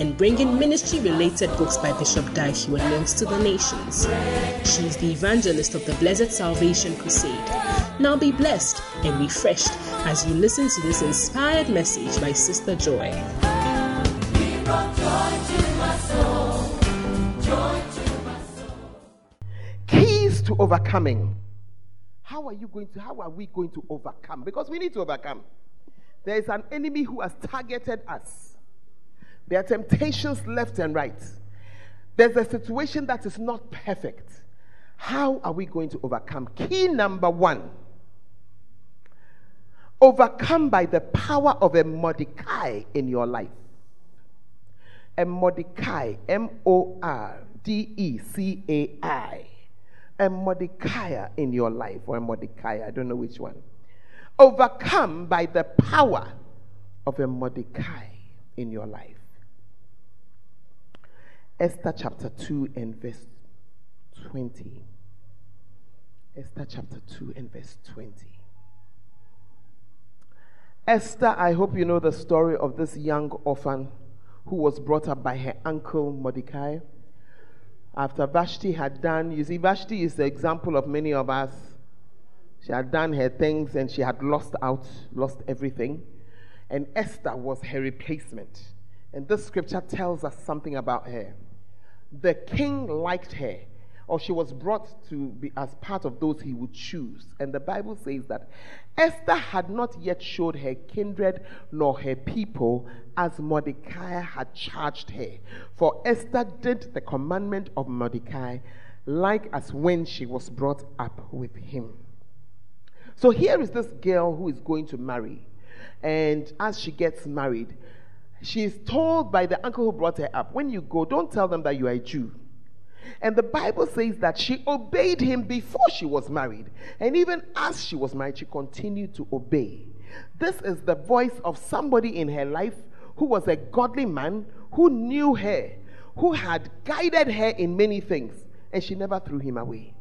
and bringing ministry related books by Bishop Heward Mills to the nations. She is the evangelist of the Blessed Salvation Crusade. Now be blessed and refreshed as you listen to this inspired message by Sister Joy. Keys to overcoming. How are you going to how are we going to overcome? Because we need to overcome. There is an enemy who has targeted us. There are temptations left and right. There's a situation that is not perfect. How are we going to overcome? Key number one overcome by the power of a Mordecai in your life. A Mordecai, M O R D E C A I. A Mordecai in your life, or a Mordecai, I don't know which one. Overcome by the power of a Mordecai in your life. Esther chapter 2 and verse 20. Esther chapter 2 and verse 20. Esther, I hope you know the story of this young orphan who was brought up by her uncle Mordecai. After Vashti had done, you see, Vashti is the example of many of us. She had done her things and she had lost out, lost everything. And Esther was her replacement. And this scripture tells us something about her. The king liked her or she was brought to be as part of those he would choose. And the Bible says that Esther had not yet showed her kindred nor her people as Mordecai had charged her. For Esther did the commandment of Mordecai like as when she was brought up with him. So here is this girl who is going to marry. And as she gets married, she is told by the uncle who brought her up, when you go, don't tell them that you are a Jew and the Bible says that she obeyed him before she was married. And even as she was married, she continued to obey. This is the voice of somebody in her life who was a godly man, who knew her, who had guided her in many things, and she never threw him away.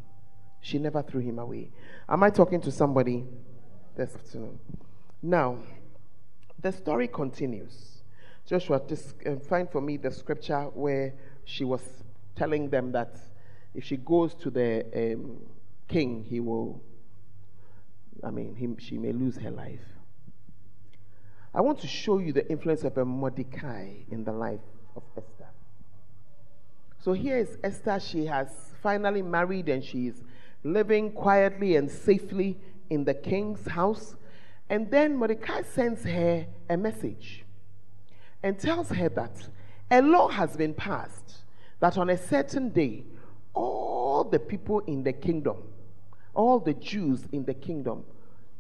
She never threw him away. Am I talking to somebody this afternoon? Now, the story continues. Joshua, just uh, find for me the scripture where she was telling them that if she goes to the um, king, he will, I mean, he, she may lose her life. I want to show you the influence of a Mordecai in the life of Esther. So here is Esther. She has finally married and she's living quietly and safely in the king's house. And then Mordecai sends her a message and tells her that a law has been passed that on a certain day, all the people in the kingdom, all the Jews in the kingdom,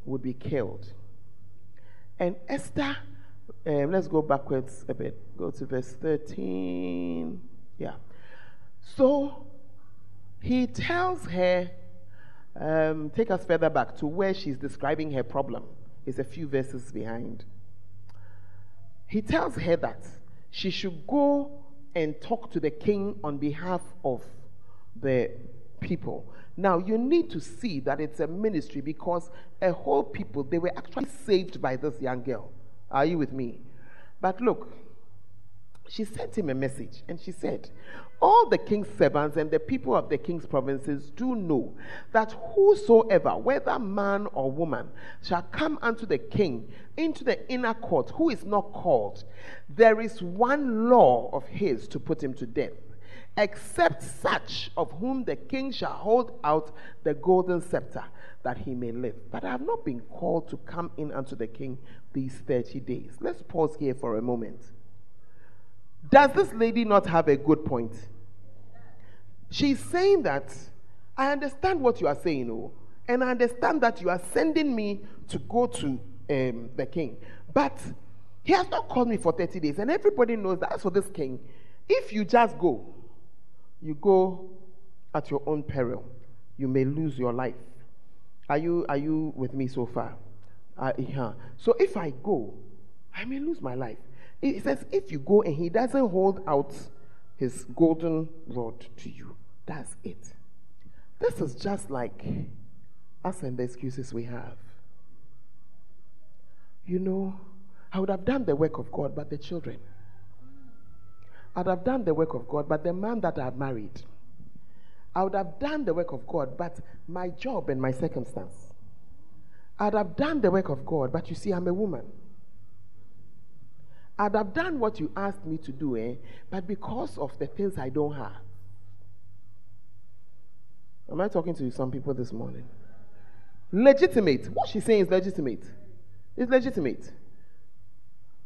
would be killed. And Esther, um, let's go backwards a bit. Go to verse 13. Yeah. So he tells her, um, take us further back to where she's describing her problem. It's a few verses behind. He tells her that she should go and talk to the king on behalf of the people. Now, you need to see that it's a ministry because a whole people, they were actually saved by this young girl. Are you with me? But look, she sent him a message and she said, All the king's servants and the people of the king's provinces do know that whosoever, whether man or woman, shall come unto the king into the inner court who is not called, there is one law of his to put him to death, except such of whom the king shall hold out the golden scepter that he may live. But I have not been called to come in unto the king these 30 days. Let's pause here for a moment. Does this lady not have a good point? She's saying that I understand what you are saying, oh, and I understand that you are sending me to go to um, the king. But He has not called me for 30 days. And everybody knows that as for this king, if you just go, you go at your own peril. You may lose your life. Are you, are you with me so far? Uh, yeah. So if I go, I may lose my life. It says, if you go and he doesn't hold out his golden rod to you, that's it. This is just like us and the excuses we have. You know, I would have done the work of God, but the children. I'd have done the work of God, but the man that I married. I would have done the work of God, but my job and my circumstance. I'd have done the work of God, but you see, I'm a woman. I'd have done what you asked me to do, eh? but because of the things I don't have. Am I talking to some people this morning? Legitimate. What she's saying is legitimate. It's legitimate.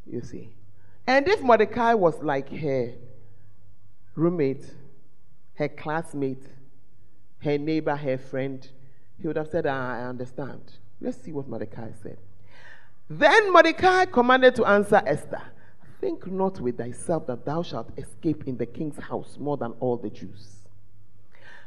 You see. And if Mordecai was like her roommate, her classmate, her neighbor, her friend, he would have said, ah, I understand. Let's see what Mordecai said. Then Mordecai commanded to answer Esther Think not with thyself that thou shalt escape in the king's house more than all the Jews.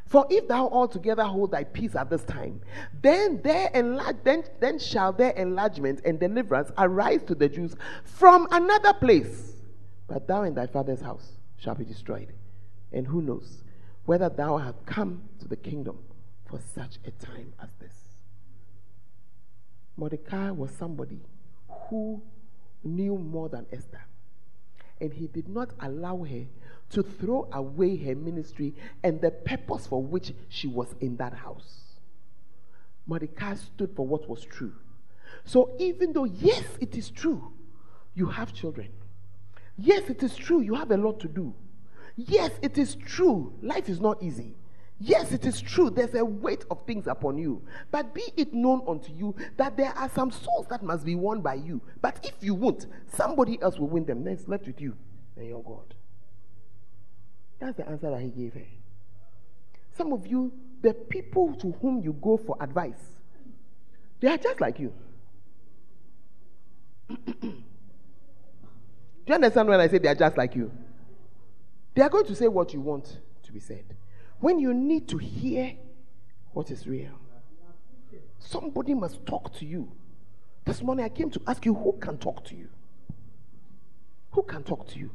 For if thou altogether hold thy peace at this time, then there enlarge, then, then shall their enlargement and deliverance arise to the Jews from another place. But thou and thy father's house shall be destroyed. And who knows whether thou hast come to the kingdom for such a time as this. Mordecai was somebody who knew more than Esther and he did not allow her to throw away her ministry and the purpose for which she was in that house. Mordecai stood for what was true. So even though, yes, it is true, you have children. Yes, it is true, you have a lot to do. Yes, it is true, life is not easy. Yes, it is true, there's a weight of things upon you. But be it known unto you that there are some souls that must be won by you. But if you won't, somebody else will win them. Then it's left with you and your God. That's the answer that he gave her. Some of you, the people to whom you go for advice, they are just like you. Do you understand when I say they are just like you? They are going to say what you want to be said when you need to hear what is real. Somebody must talk to you. This morning I came to ask you who can talk to you? Who can talk to you?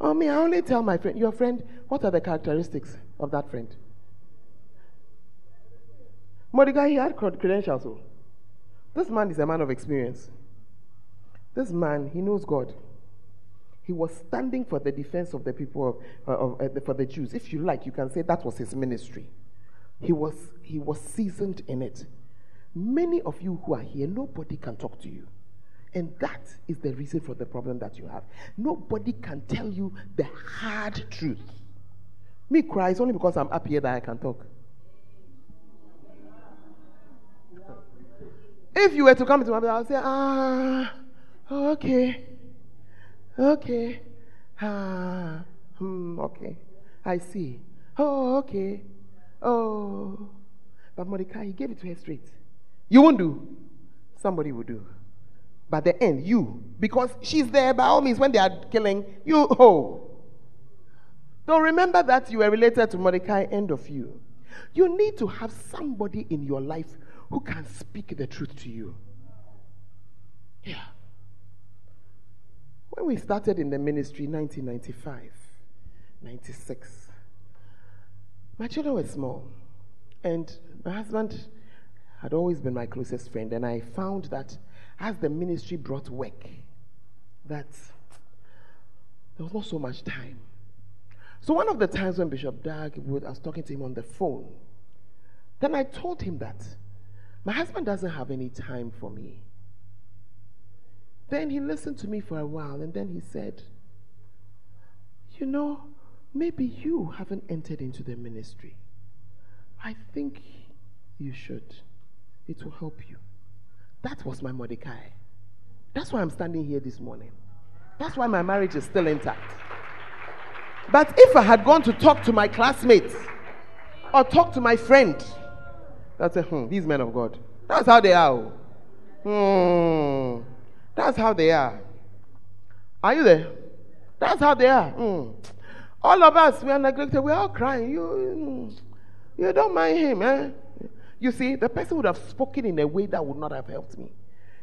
Oh, me, I only tell my friend, your friend, what are the characteristics of that friend? Mordecai, he had credentials. So. This man is a man of experience. This man, he knows God. He was standing for the defense of the people of, uh, of uh, for the Jews. If you like, you can say that was his ministry. He was he was seasoned in it. Many of you who are here, nobody can talk to you. And that is the reason for the problem that you have. Nobody can tell you the hard truth. Me cry, it's only because I'm up here that I can talk. If you were to come to my I'll say, ah, okay. Okay. Ah, hmm, okay. I see. Oh, okay. Oh. But Mordecai, he gave it to her straight. You won't do. Somebody will do. But the end, you. Because she's there by all means when they are killing, you, oh. Don't remember that you are related to Mordecai, end of you. You need to have somebody in your life who can speak the truth to you. Yeah. When we started in the ministry, 1995, 96, my children were small. And my husband had always been my closest friend. And I found that as the ministry brought work, that there was not so much time. So one of the times when Bishop Dag I was talking to him on the phone, then I told him that my husband doesn't have any time for me. Then he listened to me for a while and then he said, You know, maybe you haven't entered into the ministry. I think you should. It will help you. That was my Mordecai. That's why I'm standing here this morning. That's why my marriage is still intact. But if I had gone to talk to my classmates or talk to my friend, that's a hmm, these men of God. That's how they are. Hmm. That's how they are. Are you there? That's how they are. Mm. All of us, we are neglected. We are all crying. You, you don't mind him, eh? You see, the person would have spoken in a way that would not have helped me.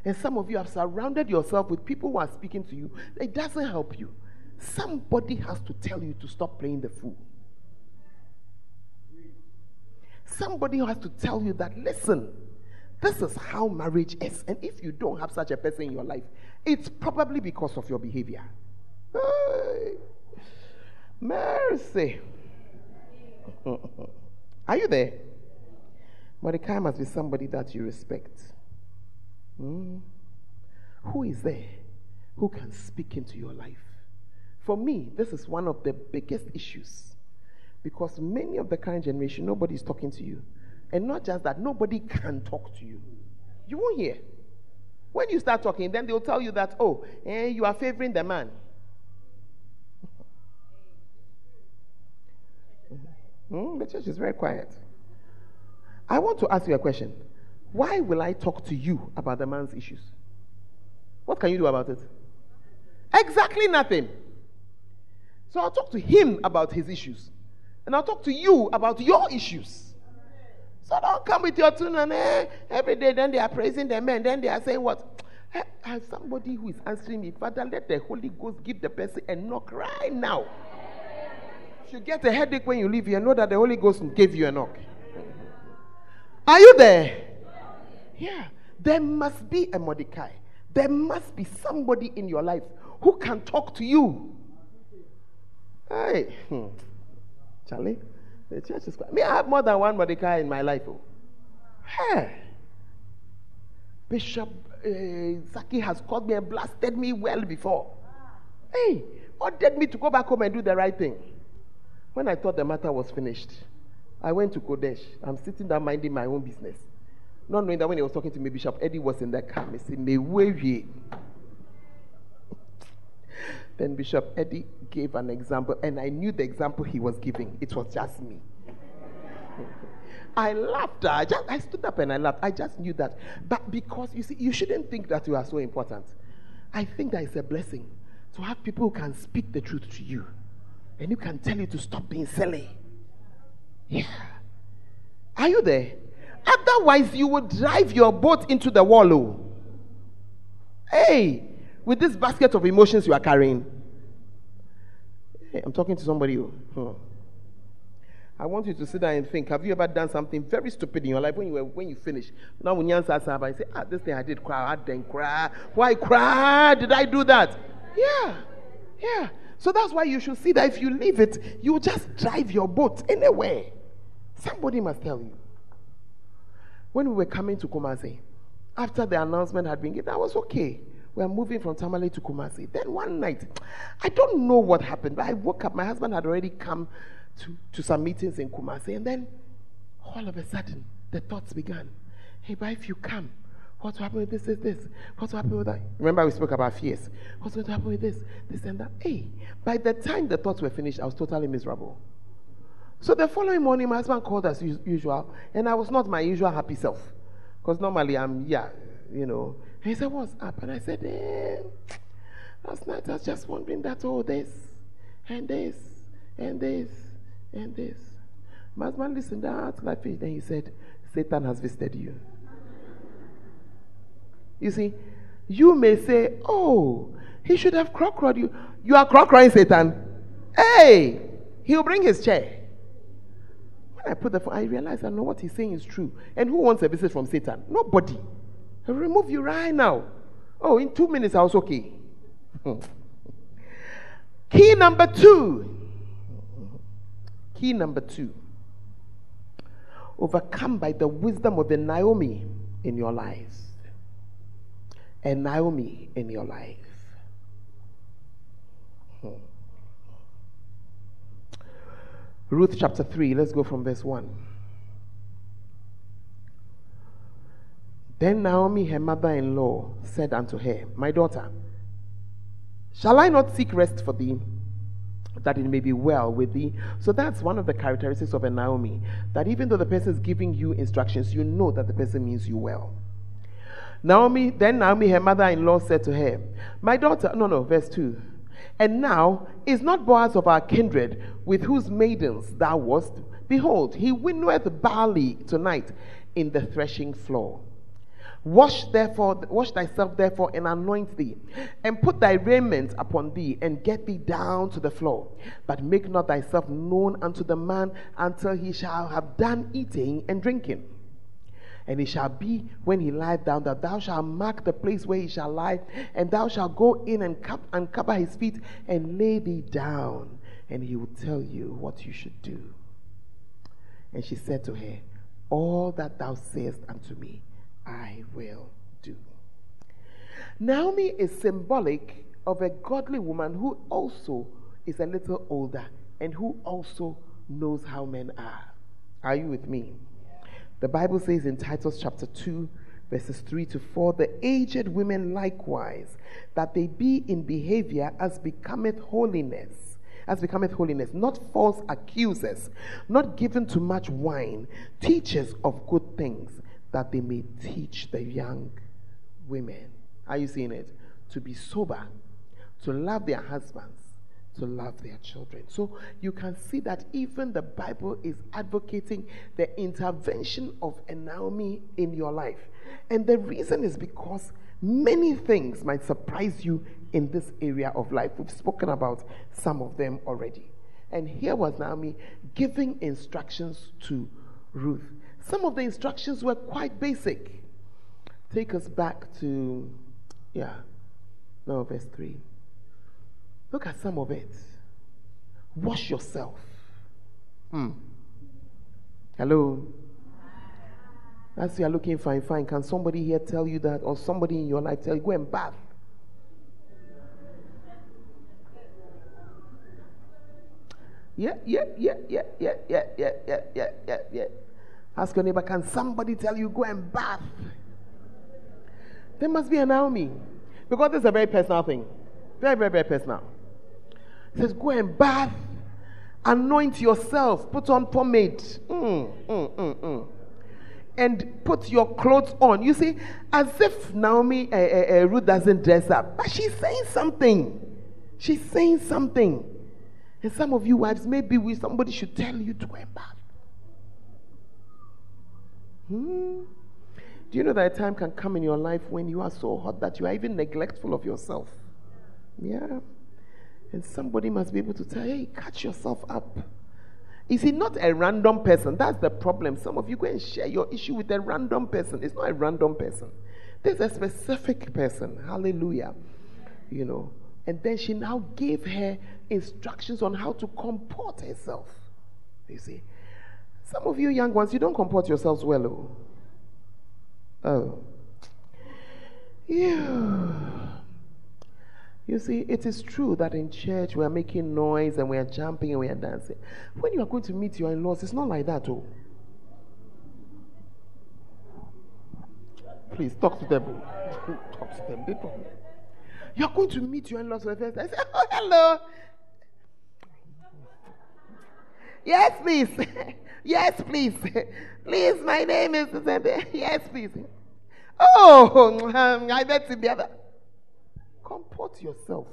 And some of you have surrounded yourself with people who are speaking to you. It doesn't help you. Somebody has to tell you to stop playing the fool. Somebody has to tell you that, listen, this is how marriage is. And if you don't have such a person in your life, it's probably because of your behavior. Hey, mercy. Are you there? Mordecai must be somebody that you respect. Mm. Who is there who can speak into your life? For me, this is one of the biggest issues because many of the current generation, nobody is talking to you. And not just that, nobody can talk to you. You won't hear. When you start talking, then they'll tell you that, oh, eh, you are favoring the man. mm, the church is very quiet. I want to ask you a question. Why will I talk to you about the man's issues? What can you do about it? Exactly nothing. So I'll talk to him about his issues. And I'll talk to you about your issues. So don't come with your tune eh, every day then they are praising the men. Then they are saying what? As somebody who is answering me, Father, let the Holy Ghost give the person a knock right now. You get a headache when you leave here, know that the Holy Ghost gave you a knock. Are you there? Yeah. There must be a Mordecai. There must be somebody in your life who can talk to you. Hey, hmm. Charlie, the church is quite. Me, I have more than one Mordecai in my life. Oh. Hey. Bishop uh, Zaki has called me and blasted me well before. Hey, ordered me to go back home and do the right thing. When I thought the matter was finished, I went to Kodesh. I'm sitting there minding my own business. Not knowing that when he was talking to me, Bishop Eddie was in the car. He said, Then Bishop Eddie gave an example, and I knew the example he was giving. It was just me. I laughed. I just I stood up and I laughed. I just knew that. But because you see, you shouldn't think that you are so important. I think that it's a blessing to have people who can speak the truth to you and who can tell you to stop being silly. Yeah. Are you there? Otherwise, you would drive your boat into the wall. Oh. Hey, with this basket of emotions you are carrying. Hey, I'm talking to somebody. Oh. Hmm. I want you to sit down and think. Have you ever done something very stupid in your life when you were when you finish? Now when you answer, I say, ah, this thing I did cry, I didn't cry. Why cry? Did I do that? Yeah, yeah. So that's why you should see that if you leave it, you just drive your boat anywhere. Somebody must tell you. When we were coming to Kumasi, after the announcement had been given, I was okay. We are moving from Tamale to Kumasi. Then one night, I don't know what happened, but I woke up. My husband had already come to, to some meetings in Kumasi. And then all of a sudden, the thoughts began. Hey, but if you come, what will happen with this, is this? What will happen with that? Remember, we spoke about fears. What's going to happen with this, this, and that? Hey, by the time the thoughts were finished, I was totally miserable. So the following morning, my husband called as usual, and I was not my usual happy self. Because normally I'm, yeah, you know. He said, What's up? And I said, eh, Last night I was just wondering that, oh, this, and this, and this, and this. My husband listened out like fish. Then he said, Satan has visited you. You see, you may say, Oh, he should have croc you. You are croc Satan. Hey, he'll bring his chair. When I put the phone, I realized I know what he's saying is true. And who wants a visit from Satan? Nobody. Remove you right now. Oh, in two minutes I was okay. Key number two. Key number two. Overcome by the wisdom of the Naomi in your lives. And Naomi in your life. Hmm. Ruth chapter 3, let's go from verse 1. Then Naomi, her mother in law, said unto her, My daughter, shall I not seek rest for thee, that it may be well with thee? So that's one of the characteristics of a Naomi, that even though the person is giving you instructions, you know that the person means you well. Naomi, then Naomi, her mother in law, said to her, My daughter, no, no, verse 2. And now is not Boaz of our kindred, with whose maidens thou wast? Behold, he winnoweth barley tonight in the threshing floor. Wash therefore, wash thyself therefore, and anoint thee, and put thy raiment upon thee, and get thee down to the floor. But make not thyself known unto the man until he shall have done eating and drinking. And it shall be when he lieth down that thou shalt mark the place where he shall lie, and thou shalt go in and, cup, and cover his feet and lay thee down, and he will tell you what you should do. And she said to her, All that thou sayest unto me, I will do. Naomi is symbolic of a godly woman who also is a little older and who also knows how men are. Are you with me? The Bible says in Titus chapter 2, verses 3 to 4 the aged women likewise, that they be in behavior as becometh holiness. As becometh holiness, not false accusers, not given to much wine, teachers of good things, that they may teach the young women. Are you seeing it? To be sober, to love their husbands, to love their children. So you can see that even the Bible is advocating the intervention of a Naomi in your life. And the reason is because many things might surprise you in this area of life. We've spoken about some of them already. And here was Naomi giving instructions to Ruth. Some of the instructions were quite basic. Take us back to, yeah, no, verse 3. Look at some of it. Wash yourself. Hmm. Hello. As you are looking fine, fine. Can somebody here tell you that, or somebody in your life tell you, go and bath? Yeah, yeah, yeah, yeah, yeah, yeah, yeah, yeah, yeah, yeah, yeah. Ask your neighbor, can somebody tell you, go and bath? There must be an Naomi. Because this is a very personal thing. Very, very, very personal. Says, Go and bath, anoint yourself, put on pomade, mm, mm, mm, mm, and put your clothes on. You see, as if Naomi, uh, uh, Ruth doesn't dress up, but she's saying something. She's saying something. And some of you wives, maybe we, somebody should tell you to go and bath. Hmm? Do you know that a time can come in your life when you are so hot that you are even neglectful of yourself? Yeah. And somebody must be able to tell, hey, catch yourself up. Is he not a random person? That's the problem. Some of you go and share your issue with a random person. It's not a random person. There's a specific person. Hallelujah. You know. And then she now gave her instructions on how to comport herself. You see. Some of you young ones, you don't comport yourselves well. Oh. Oh. Yeah. You see, it is true that in church we are making noise and we are jumping and we are dancing. When you are going to meet your in laws, it's not like that, oh. Please talk to them. talk to them. You are going to meet your in laws for the first time. Say, oh, hello. Yes, please. yes, please. please, my name is. Yes, please. Oh, um, I him the other. Comport yourself.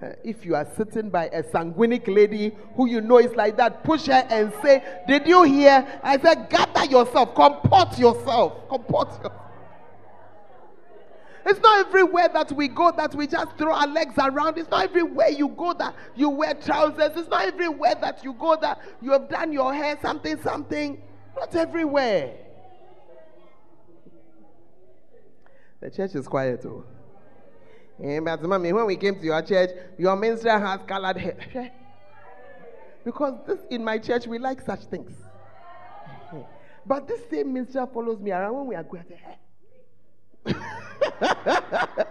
If you are sitting by a sanguinic lady who you know is like that, push her and say, Did you hear? I said, Gather yourself, comport yourself, comport yourself. It's not everywhere that we go that we just throw our legs around. It's not everywhere you go that you wear trousers. It's not everywhere that you go that you have done your hair, something, something. Not everywhere. The church is quiet too. Eh, but mommy, when we came to your church, your minister has colored hair. because this in my church we like such things. But this same minister follows me around when we are going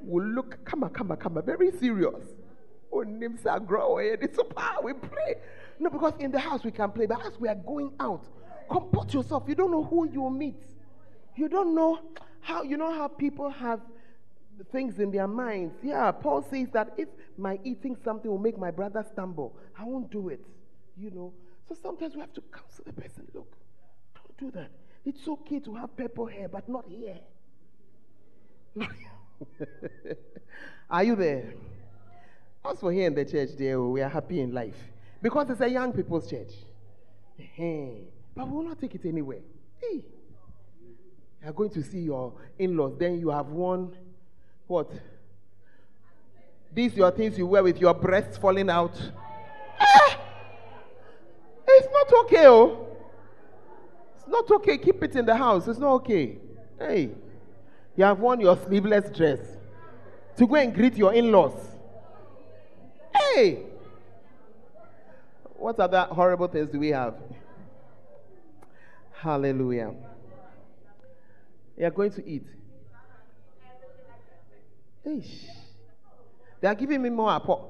we look, come on, come on, come on, very serious. Oh, names are growing. It's so power. We play. No, because in the house we can play, but as we are going out, comport yourself. You don't know who you will meet. You don't know how, you know how people have things in their minds. Yeah, Paul says that if my eating something will make my brother stumble, I won't do it. You know. So sometimes we have to counsel the person look, don't do that. It's okay to have purple hair, but not here. are you there? As for here in the church, there we are happy in life because it's a young people's church. But we will not take it anywhere. Hey, you are going to see your in-laws. Then you have one, what? These your things you wear with your breasts falling out. Ah! It's not okay, oh. It's not okay. Keep it in the house. It's not okay. Hey, you have worn your sleeveless dress to go and greet your in-laws. Hey, what other horrible things do we have? Hallelujah. You are going to eat. Ish. They are giving me more apart.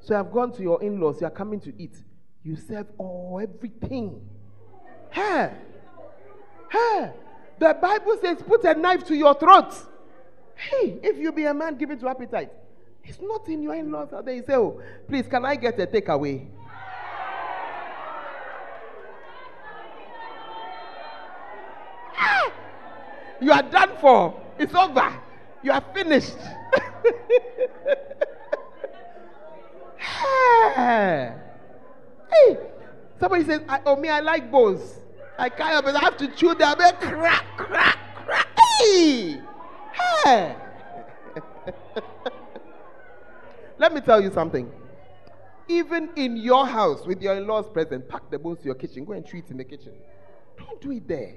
So I've gone to your in laws. You are coming to eat. You serve all everything. Hey, hey. The Bible says, put a knife to your throat. Hey, if you be a man, give it to appetite. It's not in your in laws. They say, oh, please, can I get a takeaway? Ah! You are done for. It's over. You are finished. hey. Somebody says, oh, me, I like bones. I kind of I have to chew them. Crack, crack, crack. Hey. Hey. Let me tell you something. Even in your house with your in laws present, pack the bones to your kitchen. Go and treat in the kitchen. Don't do it there.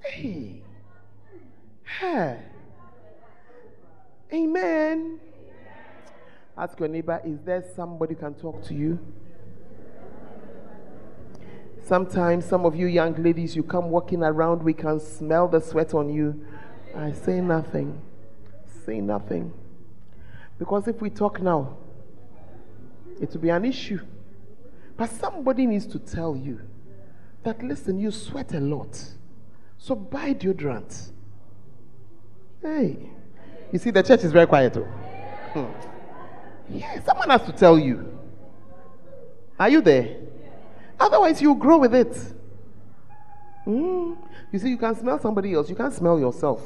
Hey. Hey. Amen. Ask your neighbor, is there somebody can talk to you? Sometimes, some of you young ladies, you come walking around, we can smell the sweat on you. I say nothing. Say nothing. Because if we talk now, it will be an issue. But somebody needs to tell you that, listen, you sweat a lot. So buy deodorant. Hey. You see, the church is very quiet. Too. Hmm. Yeah, someone has to tell you. Are you there? Otherwise, you grow with it. Mm. You see, you can smell somebody else, you can't smell yourself.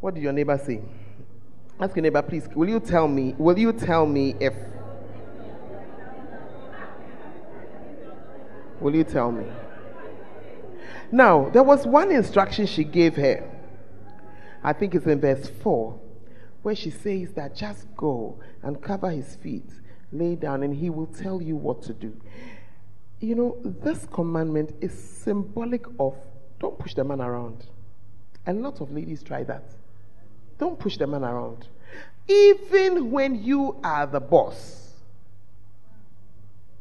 What did your neighbor say? Ask your neighbor, please, will you tell me, will you tell me if. Will you tell me? Now, there was one instruction she gave her. I think it's in verse 4, where she says that just go and cover his feet, lay down, and he will tell you what to do. You know, this commandment is symbolic of don't push the man around. A lot of ladies try that. Don't push the man around. Even when you are the boss,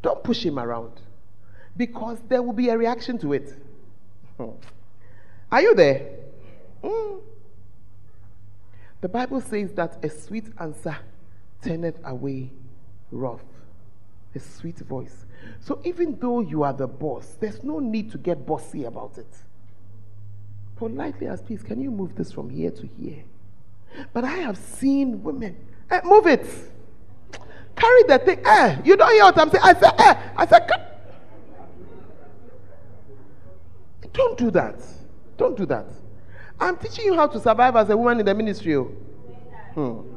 don't push him around because there will be a reaction to it. Are you there? Mm. The Bible says that a sweet answer turneth away wrath. A sweet voice. So even though you are the boss, there's no need to get bossy about it. Politely ask, please, can you move this from here to here? But I have seen women. Eh, move it. Carry the thing. Eh, you don't hear what I'm saying. I said, eh. I said, don't do that. Don't do that. I'm teaching you how to survive as a woman in the ministry. Oh. Hmm.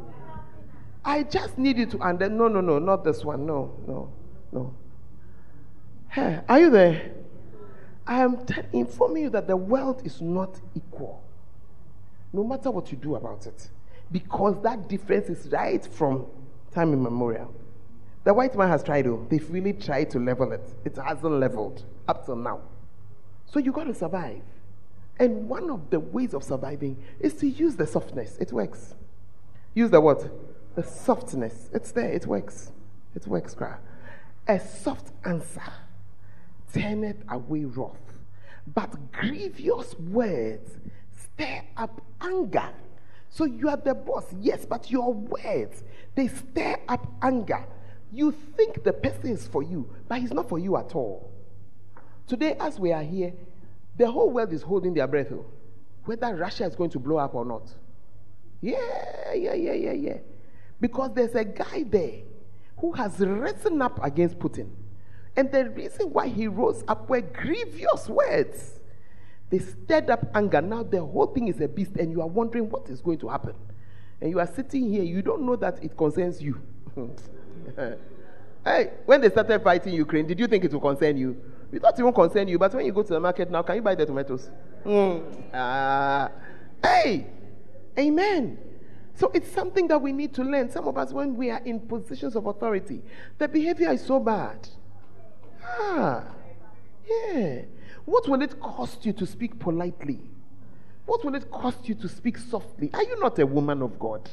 I just need you to under. No, no, no, not this one. No, no, no. Hey, are you there? I am t- informing you that the world is not equal, no matter what you do about it, because that difference is right from time immemorial. The white man has tried, though. They've really tried to level it. It hasn't leveled up till now. So you got to survive. And one of the ways of surviving is to use the softness. It works. Use the what? The softness. It's there. It works. It works, cry. A soft answer turneth away wrath, but grievous words stir up anger. So you are the boss, yes, but your words they stir up anger. You think the person is for you, but he's not for you at all. Today, as we are here, the whole world is holding their breath, oh, whether Russia is going to blow up or not. Yeah, yeah, yeah, yeah, yeah. Because there's a guy there who has risen up against Putin. And the reason why he rose up were grievous words. They stirred up anger. Now the whole thing is a beast, and you are wondering what is going to happen. And you are sitting here, you don't know that it concerns you. hey, when they started fighting Ukraine, did you think it would concern you? We thought it won't concern you, but when you go to the market now, can you buy the tomatoes? Mm. Uh, hey, amen. So it's something that we need to learn. Some of us, when we are in positions of authority, the behavior is so bad. Ah, yeah. What will it cost you to speak politely? What will it cost you to speak softly? Are you not a woman of God?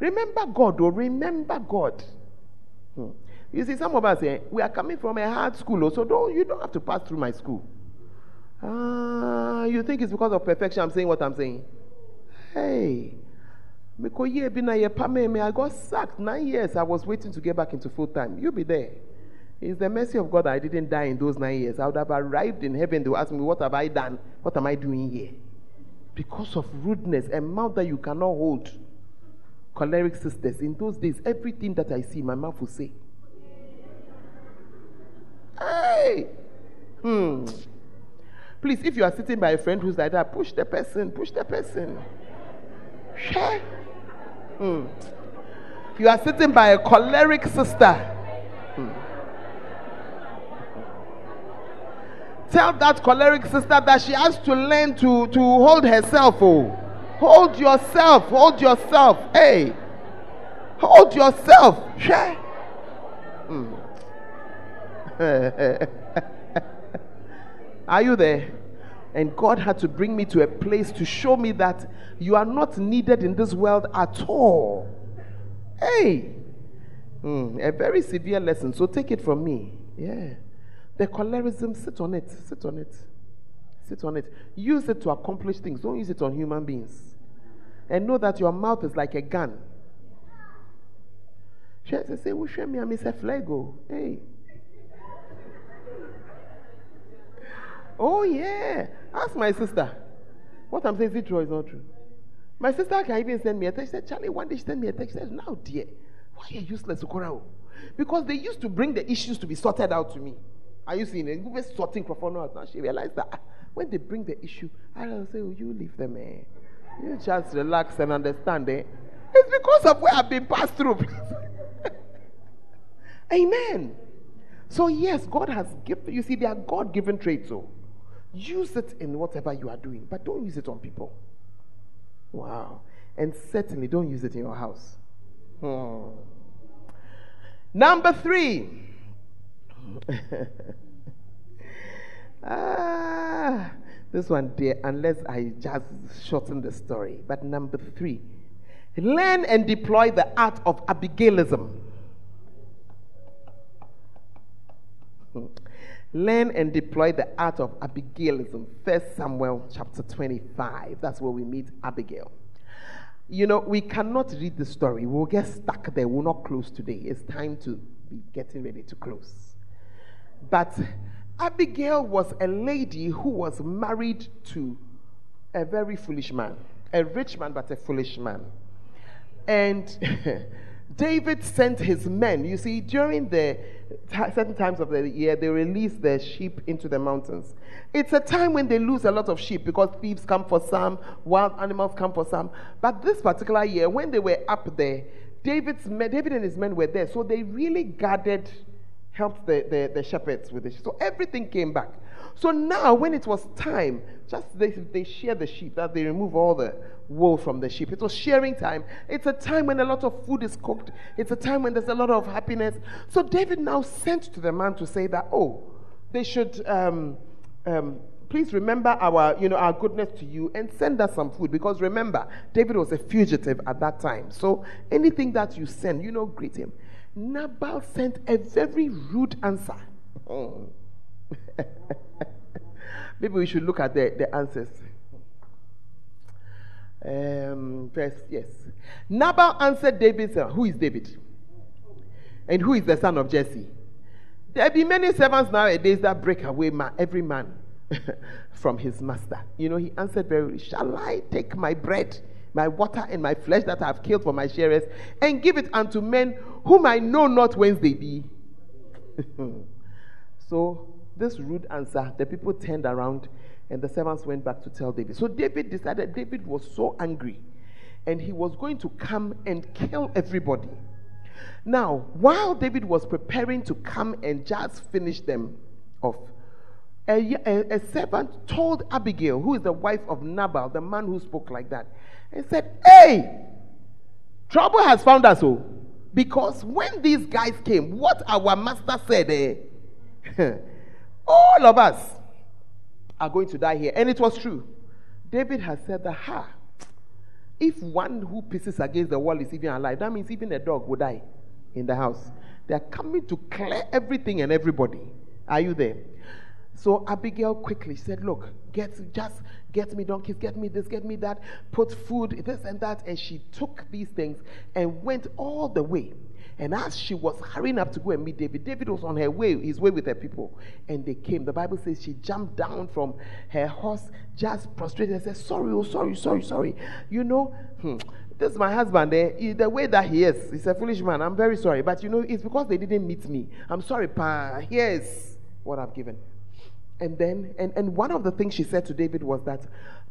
Remember God, or oh, remember God. Hmm. You see, some of us eh, we are coming from a hard school, oh, so don't, you don't have to pass through my school. Ah, you think it's because of perfection I'm saying what I'm saying? Hey, I got sacked nine years. I was waiting to get back into full time. You'll be there. It's the mercy of God that I didn't die in those nine years. I would have arrived in heaven. They would ask me, What have I done? What am I doing here? Because of rudeness, a mouth that you cannot hold. Choleric sisters, in those days, everything that I see, my mouth will say. Hey! Hmm. Please, if you are sitting by a friend who's like that, push the person, push the person. Share. Hmm. You are sitting by a choleric sister. Hmm. Tell that choleric sister that she has to learn to, to hold herself. Oh. Hold yourself. Hold yourself. Hey. Hold yourself. Share. Hmm. are you there? And God had to bring me to a place to show me that you are not needed in this world at all. Hey, mm, a very severe lesson. So take it from me. Yeah. The cholerism, sit on it. Sit on it. Sit on it. Use it to accomplish things. Don't use it on human beings. And know that your mouth is like a gun. She say, "Show me, a. Hey. Oh, yeah. Ask my sister. What I'm saying is it true or is not true? My sister can even send me a text. She said, Charlie, one day she sent me a text. She said, Now, dear, why are you useless, Okorao? Because they used to bring the issues to be sorted out to me. Are you seeing it? We were sorting Crawford out. Now she realized that when they bring the issue, I'll say, oh, you leave them, eh? You just relax and understand, eh? It's because of where I've been passed through. Amen. So, yes, God has given, you see, they are God given traits, so. Use it in whatever you are doing, but don't use it on people. Wow. And certainly don't use it in your house. Hmm. Number three. ah, this one, dear, unless I just shorten the story. But number three, learn and deploy the art of Abigailism. Learn and deploy the art of Abigailism. First Samuel chapter 25. That's where we meet Abigail. You know, we cannot read the story. We'll get stuck there. We'll not close today. It's time to be getting ready to close. But Abigail was a lady who was married to a very foolish man, a rich man, but a foolish man. And David sent his men. You see, during the certain times of the year, they release their sheep into the mountains. It's a time when they lose a lot of sheep because thieves come for some, wild animals come for some. But this particular year, when they were up there, David's men, David and his men were there. So they really gathered, helped the, the, the shepherds with the sheep. So everything came back. So now, when it was time, just they, they the sheep, that they remove all the wool from the sheep. It was shearing time. It's a time when a lot of food is cooked. It's a time when there's a lot of happiness. So David now sent to the man to say that, oh, they should um, um, please remember our, you know, our goodness to you and send us some food. Because remember, David was a fugitive at that time. So anything that you send, you know, greet him. Nabal sent a very rude answer. Maybe we should look at the, the answers. Um, yes. Nabal answered David, Who is David? And who is the son of Jesse? There be many servants nowadays that break away every man from his master. You know, he answered very, Shall I take my bread my water and my flesh that I have killed for my sharers, and give it unto men whom I know not whence they be. so, this rude answer, the people turned around and the servants went back to tell David. So, David decided, David was so angry and he was going to come and kill everybody. Now, while David was preparing to come and just finish them off, a, a, a, servant told Abigail, who is the wife of Nabal, the man who spoke like that, and said, Hey, trouble has found us. Oh, because when these guys came, what our master said, eh, all of us are going to die here. And it was true. David has said that, ha, if one who pisses against the wall is even alive, that means even a dog will die in the house. They are coming to clear everything and everybody. Are you there? So Abigail quickly said, Look, get just get me donkeys, get me this, get me that, put food, this and that. And she took these things and went all the way. And as she was hurrying up to go and meet David, David was on her way, his way with her people. And they came. The Bible says she jumped down from her horse, just prostrated and said, Sorry, oh, sorry, sorry, sorry. You know, hmm, this is my husband. Eh? The way that he is, he's a foolish man. I'm very sorry. But you know, it's because they didn't meet me. I'm sorry, Pa. Here's what I've given. And then, and, and one of the things she said to David was that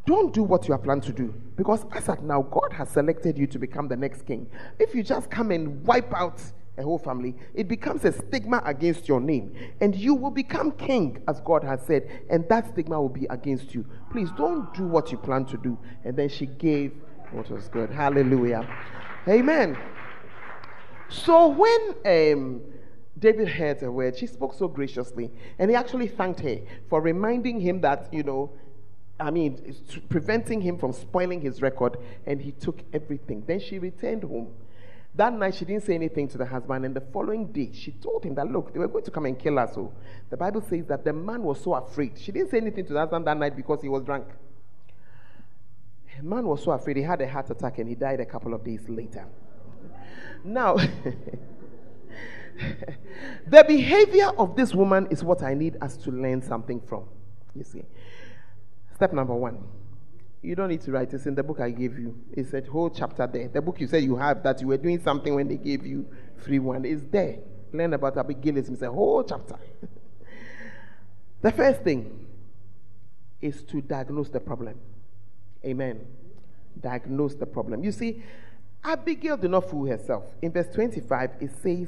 don't do what you are planned to do. Because as at now, God has selected you to become the next king. If you just come and wipe out a whole family, it becomes a stigma against your name. And you will become king, as God has said, and that stigma will be against you. Please don't do what you plan to do. And then she gave what was good. Hallelujah. Amen. So when um, David heard her word. She spoke so graciously. And he actually thanked her for reminding him that, you know, I mean, preventing him from spoiling his record. And he took everything. Then she returned home. That night, she didn't say anything to the husband. And the following day, she told him that, look, they were going to come and kill us. So the Bible says that the man was so afraid. She didn't say anything to the husband that night because he was drunk. The man was so afraid. He had a heart attack and he died a couple of days later. Now, the behavior of this woman is what I need us to learn something from. You see. Step number one. You don't need to write. It's in the book I gave you. It's a whole chapter there. The book you said you have that you were doing something when they gave you free one is there. Learn about Abigail. It's a whole chapter. the first thing is to diagnose the problem. Amen. Diagnose the problem. You see, Abigail did not fool herself. In verse 25, it says,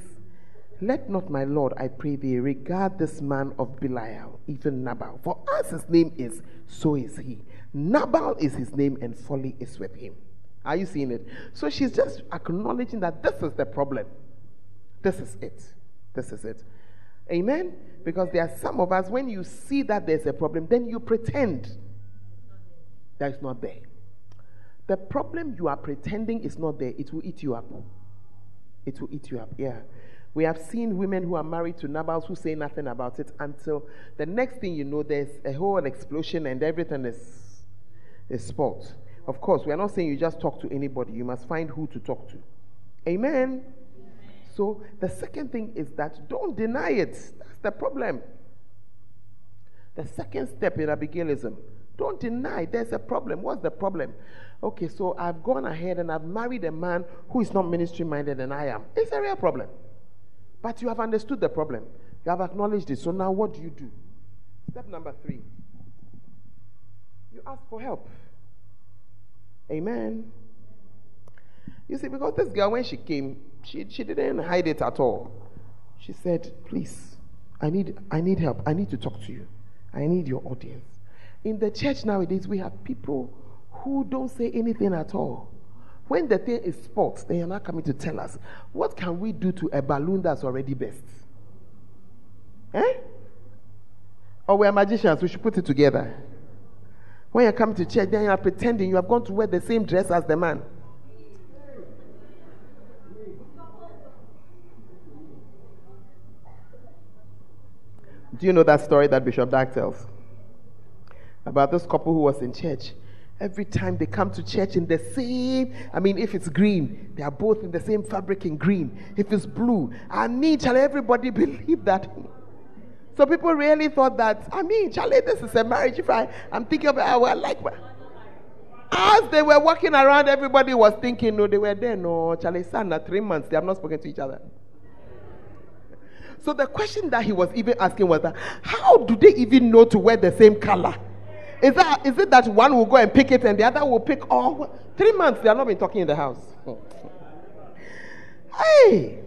let not my Lord, I pray thee, regard this man of Belial, even Nabal. For as his name is, so is he. Nabal is his name, and folly is with him. Are you seeing it? So she's just acknowledging that this is the problem. This is it. This is it. Amen? Because there are some of us, when you see that there's a problem, then you pretend that it's not there. The problem you are pretending is not there, it will eat you up. It will eat you up. Yeah. We have seen women who are married to Nabals who say nothing about it until the next thing you know, there's a whole explosion and everything is, is spoiled. Of course, we are not saying you just talk to anybody. You must find who to talk to. Amen? Amen. So the second thing is that don't deny it. That's the problem. The second step in Abigailism, don't deny there's a problem. What's the problem? Okay, so I've gone ahead and I've married a man who is not ministry minded and I am. It's a real problem. But you have understood the problem. You have acknowledged it. So now what do you do? Step number three you ask for help. Amen. You see, because this girl, when she came, she, she didn't hide it at all. She said, Please, I need, I need help. I need to talk to you. I need your audience. In the church nowadays, we have people who don't say anything at all. When the thing is spot, then you're not coming to tell us what can we do to a balloon that's already best? Eh? Or we're magicians, we should put it together. When you come to church, then you are pretending you have gone to wear the same dress as the man. Do you know that story that Bishop Dag tells? About this couple who was in church Every time they come to church in the same, I mean, if it's green, they are both in the same fabric in green. If it's blue, I mean, shall everybody believe that? So people really thought that, I mean, Charlie, this is a marriage. If I, I'm thinking of, I will like, As they were walking around, everybody was thinking, no, they were there. No, Charlie Sana, three months, they have not spoken to each other. So the question that he was even asking was that, how do they even know to wear the same color? Is, that, is it that one will go and pick it and the other will pick all? Three months, they have not been talking in the house. hey,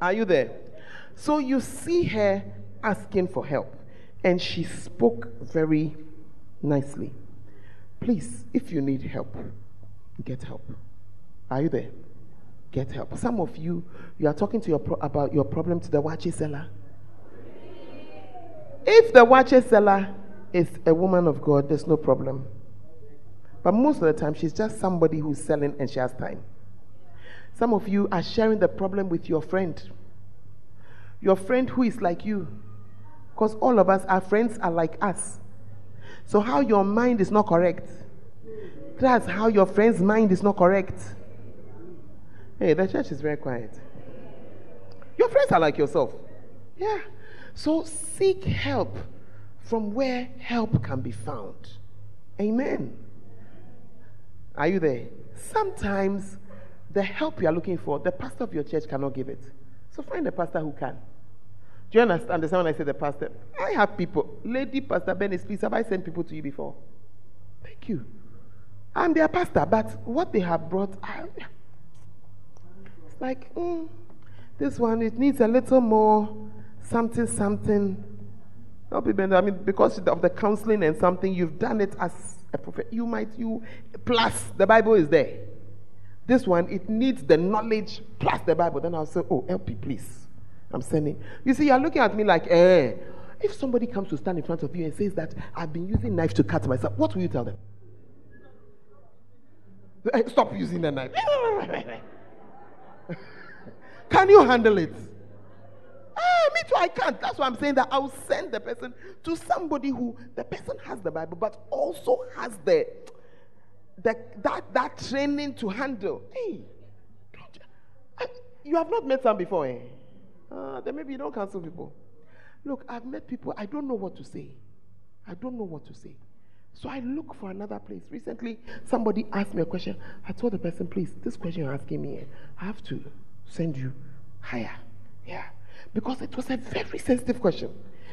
are you there? So you see her asking for help, and she spoke very nicely. Please, if you need help, get help. Are you there? Get help. Some of you, you are talking to your pro- about your problem to the waakye seller. If the waakye seller is a woman of God, there's no problem. But most of the time, she's just somebody who's selling and she has time. Some of you are sharing the problem with your friend. Your friend who is like you. Because all of us, our friends are like us. So, how your mind is not correct, that's how your friend's mind is not correct. Hey, the church is very quiet. Your friends are like yourself. Yeah. So, seek help from where help can be found. Amen. Are you there? Sometimes the help you are looking for, the pastor of your church cannot give it. So find a pastor who can. Do you understand when I say the pastor? I have people. Lady Pastor Benny, please, have I sent people to you before? Thank you. I'm their pastor, but what they have brought, I, it's like, mm, this one, it needs a little more something, something. I mean, because of the counseling and something, you've done it as a prophet. You might, you, plus the Bible is there. This one, it needs the knowledge plus the Bible. Then I'll say, oh, help me, please. I'm sending. You see, you're looking at me like, eh. If somebody comes to stand in front of you and says that I've been using knife to cut myself, what will you tell them? Stop using the knife. Can you handle it? Ah, me too, I can't. That's why I'm saying that I'll send the person to somebody who the person has the Bible, but also has the the, that, that training to handle. Hey, I, you have not met some before, eh? Uh, then maybe you don't cancel people. Look, I've met people, I don't know what to say. I don't know what to say. So I look for another place. Recently, somebody asked me a question. I told the person, please, this question you're asking me, eh, I have to send you higher. Yeah. Because it was a very sensitive question.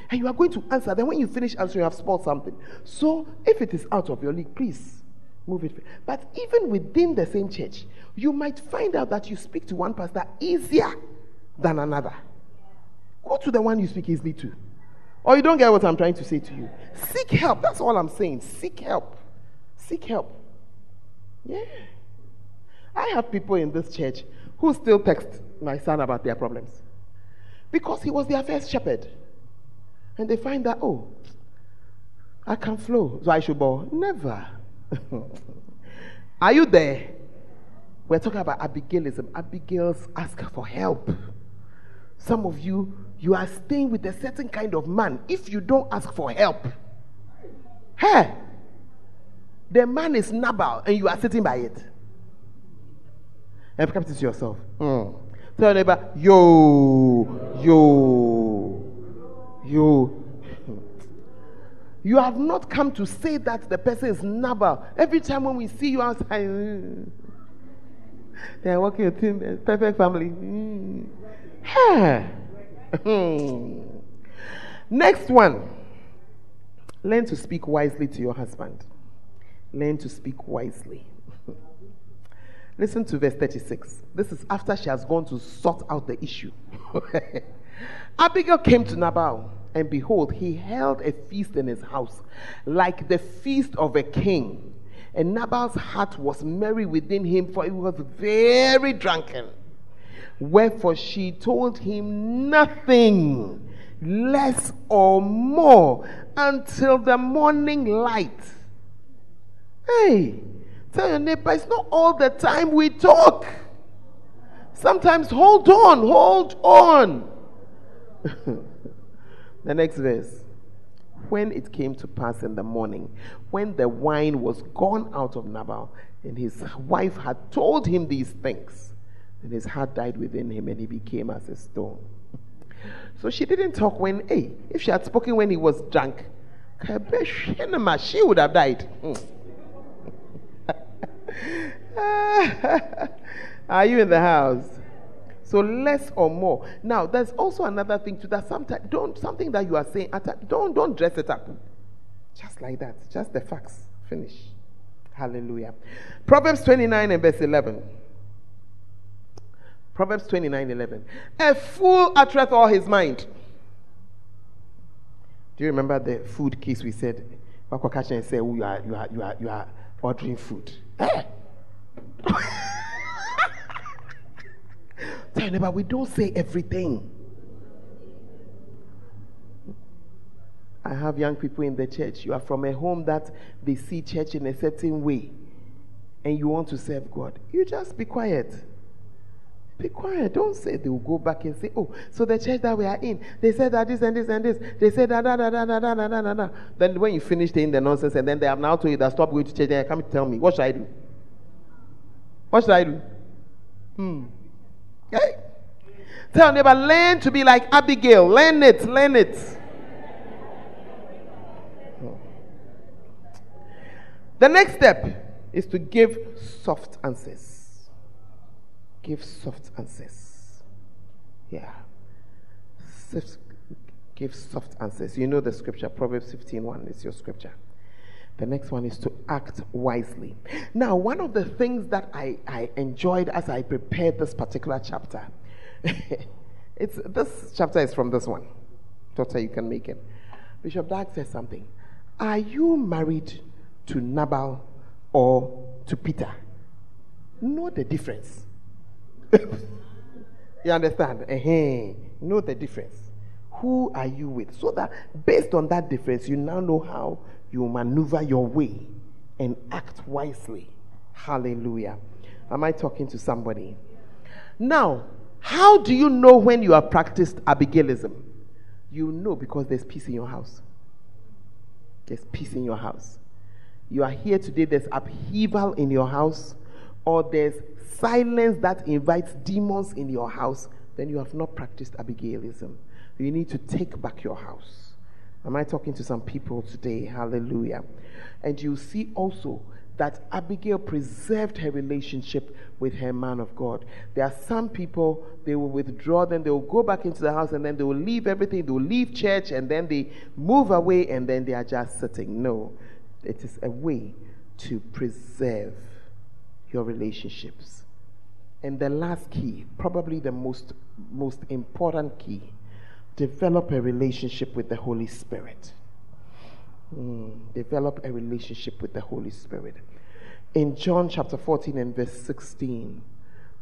And you are going to answer. Then when you finish answering, you have spoiled something. So if it is out of your league, please move it. But even within the same church, you might find out that you speak to one pastor easier than another. Go to the one you speak easily to. Or you don't get what I'm trying to say to you. Seek help. That's all I'm saying. Seek help. Seek help. Yeah. I have people in this church who still text my son about their problems because he was their first shepherd. And they find that, oh, I can't flow, so I should bow. Never. Are you there? We're talking about Abigailism. Abigail's ask for help. Some of you, you are staying with a certain kind of man if you don't ask for help. Hey, the man is Nabal and you are sitting by it. And come to yourself. Mm. Tell neighbor, yo, yo, yo. You have not come to say that the person is Nabal. Every time when we see you outside, they are working with him, perfect family. Mm. Next one. Learn to speak wisely to your husband. Learn to speak wisely. Listen to verse 36. This is after she has gone to sort out the issue. Abigail came to Nabal and behold, he held a feast in his house, like the feast of a king. And Nabal's heart was merry within him, for he was very drunken. Wherefore she told him nothing less or more until the morning light. Hey, tell your neighbor, it's not all the time we talk. Sometimes hold on, hold on. The next verse. When it came to pass in the morning, when the wine was gone out of Nabal, and his wife had told him these things, and his heart died within him, and he became as a stone. So she didn't talk when, hey, if she had spoken when he was drunk, she would have died. Hmm. Are you in the house? So less or more. Now, there's also another thing to that. Sometimes don't something that you are saying. Don't don't dress it up. Just like that. Just the facts. Finish. Hallelujah. Proverbs 29 and verse 11. Proverbs 29 11. A fool uttereth all his mind. Do you remember the food case we said? Wakwa and said, oh, you, are, you, are, you, are, you are ordering food. Eh? Tell neighbor, we don't say everything. I have young people in the church. You are from a home that they see church in a certain way, and you want to serve God. You just be quiet. Be quiet. Don't say they will go back and say, Oh, so the church that we are in, they said that this and this and this. They said that, da, da, da, da, da, da, da. Then when you finish saying the nonsense, and then they have now told you that stop going to church, then come tell me, What should I do? What should I do? Hmm. Okay? Tell neighbor, learn to be like Abigail. Learn it, learn it. The next step is to give soft answers. Give soft answers. Yeah. Give soft answers. You know the scripture, Proverbs 15 1 is your scripture. The next one is to act wisely. Now, one of the things that I, I enjoyed as I prepared this particular chapter, it's this chapter is from this one. Doctor, you can make it. Bishop Dag says something. Are you married to Nabal or to Peter. Know the difference. you understand? Uh-huh. Know the difference. Who are you with? So that based on that difference, you now know how you maneuver your way and act wisely. Hallelujah. Am I talking to somebody? Now, how do you know when you have practiced Abigailism? You know because there's peace in your house. There's peace in your house you are here today, there's upheaval in your house, or there's silence that invites demons in your house, then you have not practiced Abigailism. You need to take back your house. Am I talking to some people today? Hallelujah. And you see also that Abigail preserved her relationship with her man of God. There are some people, they will withdraw, then they will go back into the house, and then they will leave everything, they will leave church, and then they move away, and then they are just sitting. No. It is a way to preserve your relationships. And the last key, probably the most, most important key, develop a relationship with the Holy Spirit. Mm, develop a relationship with the Holy Spirit. In John chapter 14 and verse 16,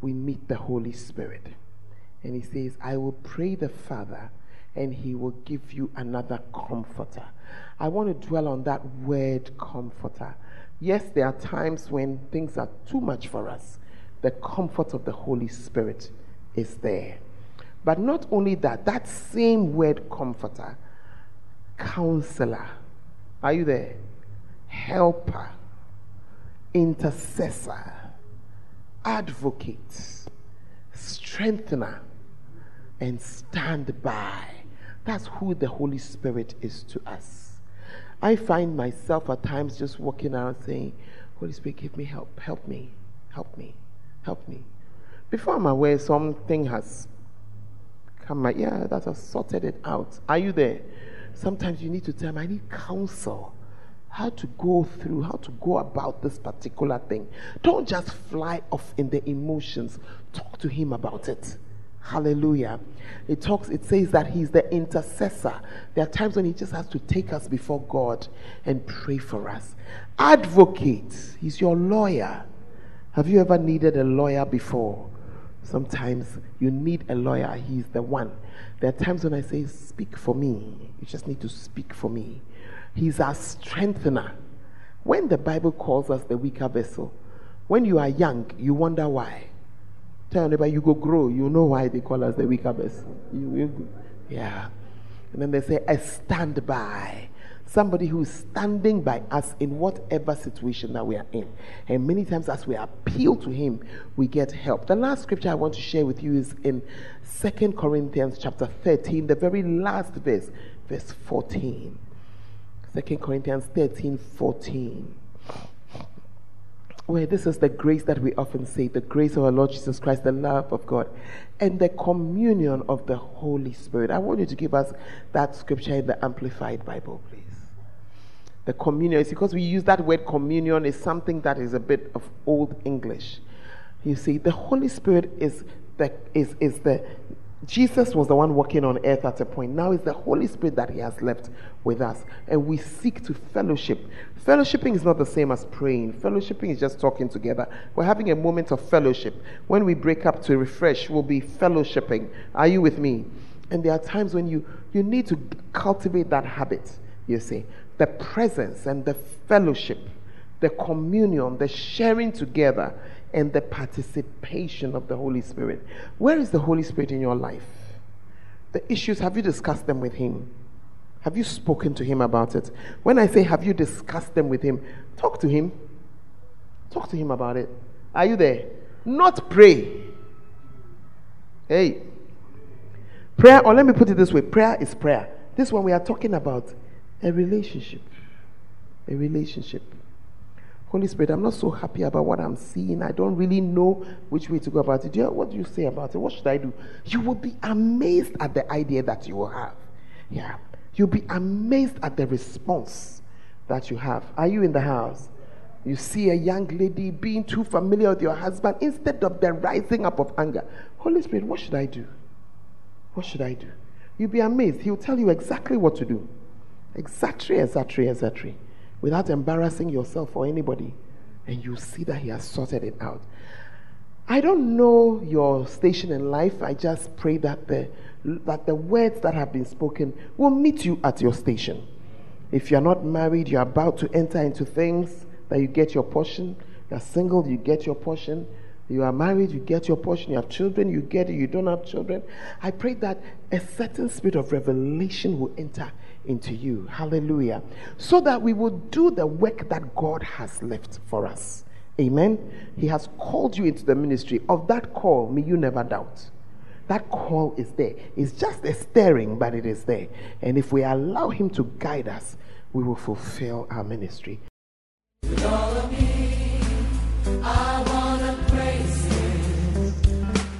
we meet the Holy Spirit. And he says, I will pray the Father, and he will give you another comforter I want to dwell on that word comforter. Yes, there are times when things are too much for us. The comfort of the Holy Spirit is there. But not only that, that same word comforter, counselor, are you there? Helper, intercessor, advocate, strengthener, and stand by. That's who the Holy Spirit is to us. I find myself at times just walking around saying, Holy Spirit, give me help, help me, help me, help me. Before I'm aware, something has come, my, yeah, that has sorted it out. Are you there? Sometimes you need to tell me, I need counsel. How to go through, how to go about this particular thing. Don't just fly off in the emotions. Talk to him about it. Hallelujah. It talks, it says that he's the intercessor. There are times when he just has to take us before God and pray for us. Advocate, he's your lawyer. Have you ever needed a lawyer before? Sometimes you need a lawyer, he's the one. There are times when I say, Speak for me. You just need to speak for me. He's our strengthener. When the Bible calls us the weaker vessel, when you are young, you wonder why. Tell neighbor, you go grow. You know why they call us the weaker vessel. You, yeah. And then they say, a standby. Somebody who is standing by us in whatever situation that we are in. And many times, as we appeal to Him, we get help. The last scripture I want to share with you is in Second Corinthians chapter 13, the very last verse, verse 14. 2 Corinthians 13, 14 where this is the grace that we often say the grace of our Lord Jesus Christ, the love of God, and the communion of the Holy Spirit. I want you to give us that scripture in the Amplified Bible, please. The communion is because we use that word communion is something that is a bit of old English. You see, the Holy Spirit is the is, is the Jesus was the one walking on earth at a point. Now it's the Holy Spirit that He has left with us. And we seek to fellowship. Fellowshipping is not the same as praying. Fellowshipping is just talking together. We're having a moment of fellowship. When we break up to refresh, we'll be fellowshipping. Are you with me? And there are times when you, you need to cultivate that habit, you see. The presence and the fellowship, the communion, the sharing together and the participation of the Holy Spirit. Where is the Holy Spirit in your life? The issues, have you discussed them with Him? Have you spoken to Him about it? When I say, have you discussed them with Him, talk to Him. Talk to Him about it. Are you there? Not pray. Hey. Prayer, or let me put it this way prayer is prayer. This one we are talking about a relationship. A relationship. Holy Spirit, I'm not so happy about what I'm seeing. I don't really know which way to go about it. what do you say about it? What should I do? You will be amazed at the idea that you will have. Yeah. You'll be amazed at the response that you have. Are you in the house? You see a young lady being too familiar with your husband instead of the rising up of anger. Holy Spirit, what should I do? What should I do? You'll be amazed. He'll tell you exactly what to do. Exactly, exactly, exactly without embarrassing yourself or anybody. And you see that He has sorted it out. I don't know your station in life. I just pray that the, that the words that have been spoken will meet you at your station. If you're not married, you're about to enter into things that you get your portion. You're single, you get your portion. You are married, you get your portion. You have children, you get it. You don't have children. I pray that a certain spirit of revelation will enter into you. Hallelujah. So that we will do the work that God has left for us. Amen. He has called you into the ministry. Of that call, may you never doubt. That call is there. It's just a stirring, but it is there. And if we allow Him to guide us, we will fulfill our ministry.